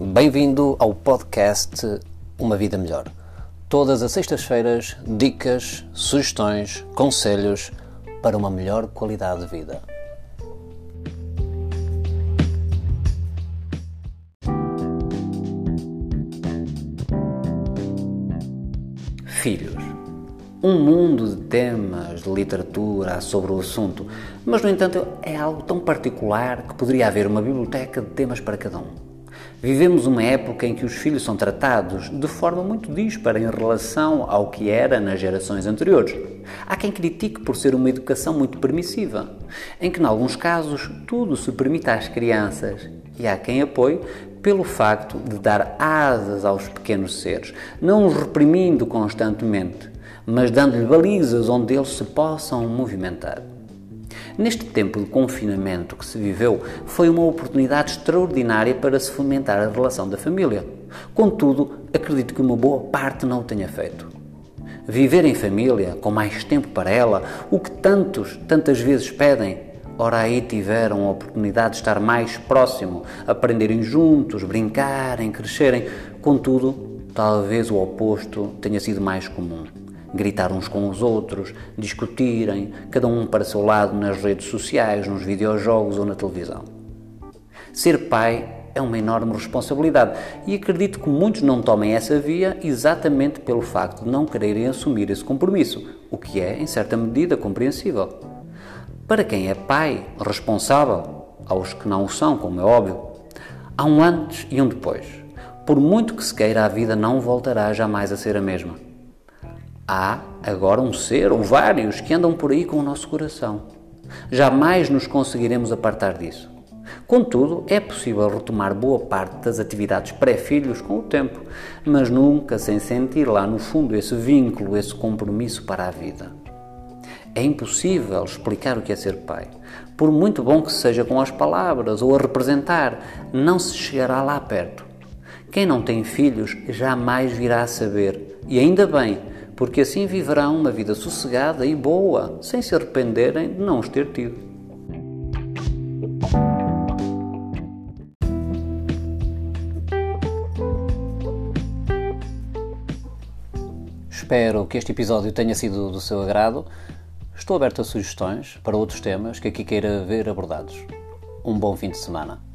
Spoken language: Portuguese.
bem-vindo ao podcast Uma Vida Melhor. Todas as sextas-feiras, dicas, sugestões, conselhos para uma melhor qualidade de vida. Filhos. Um mundo de temas, de literatura sobre o assunto, mas no entanto é algo tão particular que poderia haver uma biblioteca de temas para cada um. Vivemos uma época em que os filhos são tratados de forma muito díspara em relação ao que era nas gerações anteriores. Há quem critique por ser uma educação muito permissiva, em que, em alguns casos, tudo se permite às crianças, e há quem apoie pelo facto de dar asas aos pequenos seres, não os reprimindo constantemente, mas dando-lhe balizas onde eles se possam movimentar. Neste tempo de confinamento que se viveu, foi uma oportunidade extraordinária para se fomentar a relação da família. Contudo, acredito que uma boa parte não o tenha feito. Viver em família, com mais tempo para ela, o que tantos, tantas vezes pedem, ora aí tiveram a oportunidade de estar mais próximo, aprenderem juntos, brincarem, crescerem. Contudo, talvez o oposto tenha sido mais comum gritar uns com os outros, discutirem, cada um para seu lado nas redes sociais, nos videojogos ou na televisão. Ser pai é uma enorme responsabilidade e acredito que muitos não tomem essa via exatamente pelo facto de não quererem assumir esse compromisso, o que é, em certa medida, compreensível. Para quem é pai responsável, aos que não o são, como é óbvio, há um antes e um depois. Por muito que se queira, a vida não voltará jamais a ser a mesma. Há agora um ser ou vários que andam por aí com o nosso coração. Jamais nos conseguiremos apartar disso. Contudo, é possível retomar boa parte das atividades pré-filhos com o tempo, mas nunca sem sentir lá no fundo esse vínculo, esse compromisso para a vida. É impossível explicar o que é ser pai. Por muito bom que seja com as palavras ou a representar, não se chegará lá perto. Quem não tem filhos jamais virá a saber, e ainda bem, porque assim viverão uma vida sossegada e boa, sem se arrependerem de não os ter tido. Espero que este episódio tenha sido do seu agrado. Estou aberto a sugestões para outros temas que aqui queira ver abordados. Um bom fim de semana.